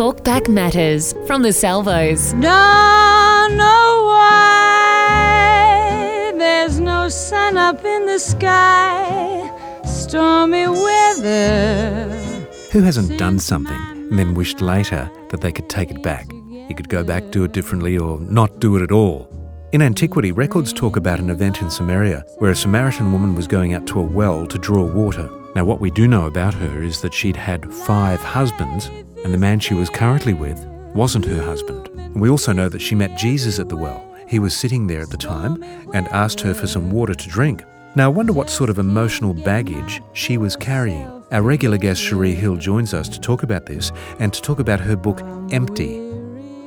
Talkback Matters from the Salvos. Don't know why there's no sun up in the sky. Stormy weather. Who hasn't done something and then wished later that they could take it back? You could go back, do it differently, or not do it at all. In antiquity, records talk about an event in Samaria where a Samaritan woman was going out to a well to draw water. Now, what we do know about her is that she'd had five husbands, and the man she was currently with wasn't her husband. We also know that she met Jesus at the well. He was sitting there at the time and asked her for some water to drink. Now, I wonder what sort of emotional baggage she was carrying. Our regular guest, Cherie Hill, joins us to talk about this and to talk about her book, Empty.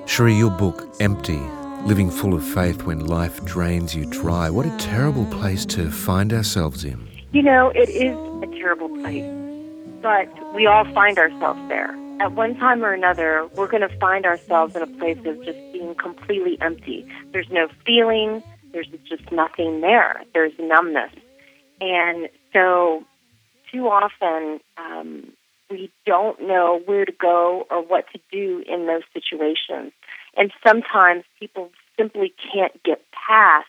Cherie, your book, Empty, living full of faith when life drains you dry. What a terrible place to find ourselves in. You know, it is a terrible place, but we all find ourselves there. At one time or another, we're going to find ourselves in a place of just being completely empty. There's no feeling, there's just nothing there. There's numbness. And so, too often, um, we don't know where to go or what to do in those situations. And sometimes people simply can't get past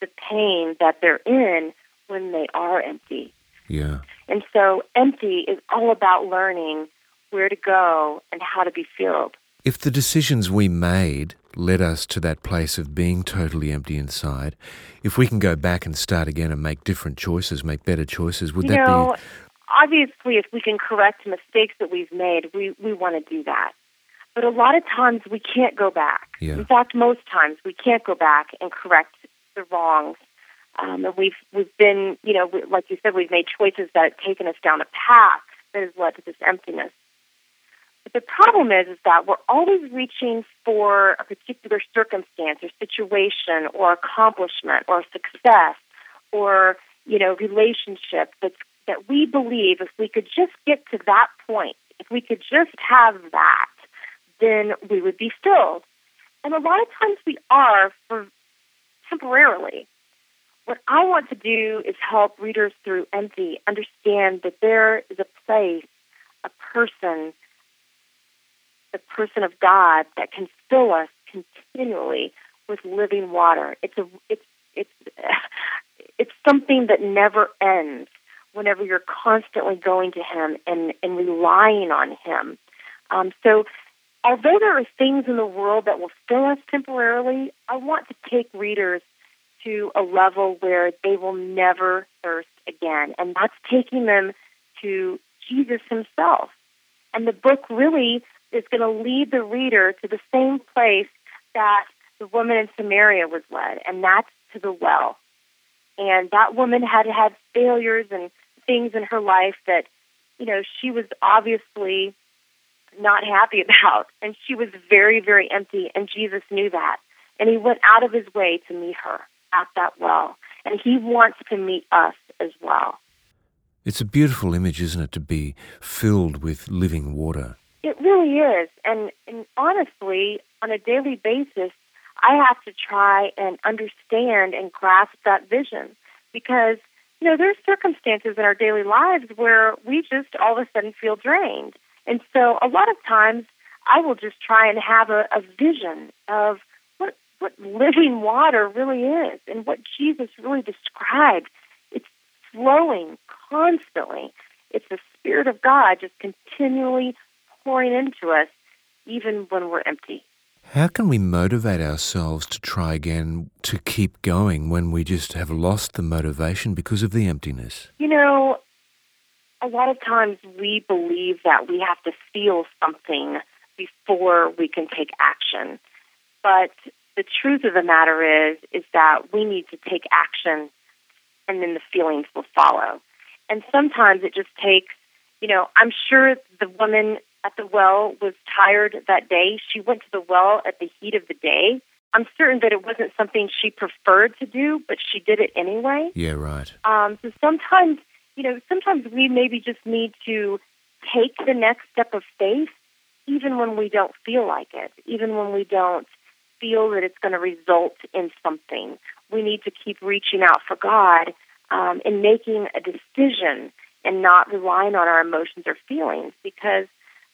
the pain that they're in when they are empty. Yeah. And so, empty is all about learning where to go and how to be filled. If the decisions we made led us to that place of being totally empty inside, if we can go back and start again and make different choices, make better choices, would you that know, be obviously, if we can correct mistakes that we've made, we, we want to do that. But a lot of times we can't go back. Yeah. In fact, most times we can't go back and correct the wrongs. Um, and we've we've been, you know, we, like you said, we've made choices that have taken us down a path that has led to this emptiness. But the problem is, is that we're always reaching for a particular circumstance or situation or accomplishment or success or you know relationship that's that we believe if we could just get to that point, if we could just have that, then we would be filled. And a lot of times we are for temporarily. What I want to do is help readers through empty understand that there is a place, a person, the person of God that can fill us continually with living water. It's a it's it's it's something that never ends whenever you're constantly going to him and, and relying on him. Um, so although there are things in the world that will fill us temporarily, I want to take readers to a level where they will never thirst again. And that's taking them to Jesus himself. And the book really is going to lead the reader to the same place that the woman in Samaria was led, and that's to the well. And that woman had had failures and things in her life that, you know, she was obviously not happy about. And she was very, very empty. And Jesus knew that. And he went out of his way to meet her at that well. And he wants to meet us as well. It's a beautiful image, isn't it, to be filled with living water? It really is. And, and honestly, on a daily basis, I have to try and understand and grasp that vision because, you know, there's circumstances in our daily lives where we just all of a sudden feel drained. And so a lot of times I will just try and have a, a vision of what, what living water really is and what Jesus really described. It's flowing constantly. It's the Spirit of God just continually pouring into us, even when we're empty. How can we motivate ourselves to try again to keep going when we just have lost the motivation because of the emptiness? You know, a lot of times we believe that we have to feel something before we can take action. But the truth of the matter is is that we need to take action and then the feelings will follow. And sometimes it just takes, you know, I'm sure the woman at the well was tired that day. She went to the well at the heat of the day. I'm certain that it wasn't something she preferred to do, but she did it anyway. Yeah, right. Um, so sometimes, you know, sometimes we maybe just need to take the next step of faith, even when we don't feel like it, even when we don't feel that it's going to result in something. We need to keep reaching out for God um, and making a decision and not relying on our emotions or feelings because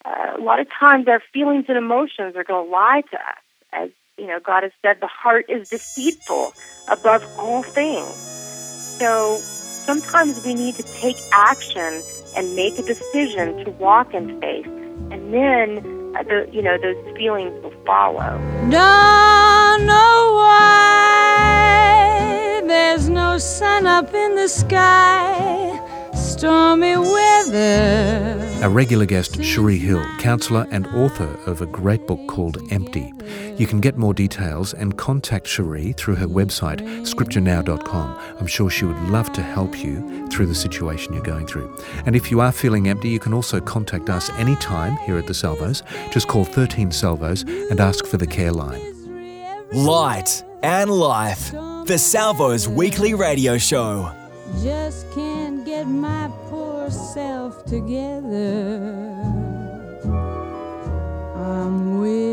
uh, a lot of times our feelings and emotions are going to lie to us. As you know, God has said, the heart is deceitful above all things. So sometimes we need to take action and make a decision to walk in faith, and then uh, the, you know those feelings will follow. Don't know why there's no sun up in the sky. Stormy weather. Our regular guest, Cherie Hill, counsellor and author of a great book called Empty. You can get more details and contact Cherie through her website, scripturenow.com. I'm sure she would love to help you through the situation you're going through. And if you are feeling empty, you can also contact us anytime here at the Salvos. Just call 13 Salvos and ask for the care line. Light and Life, the Salvos weekly radio show. Just can't get my poor yourself together. I'm with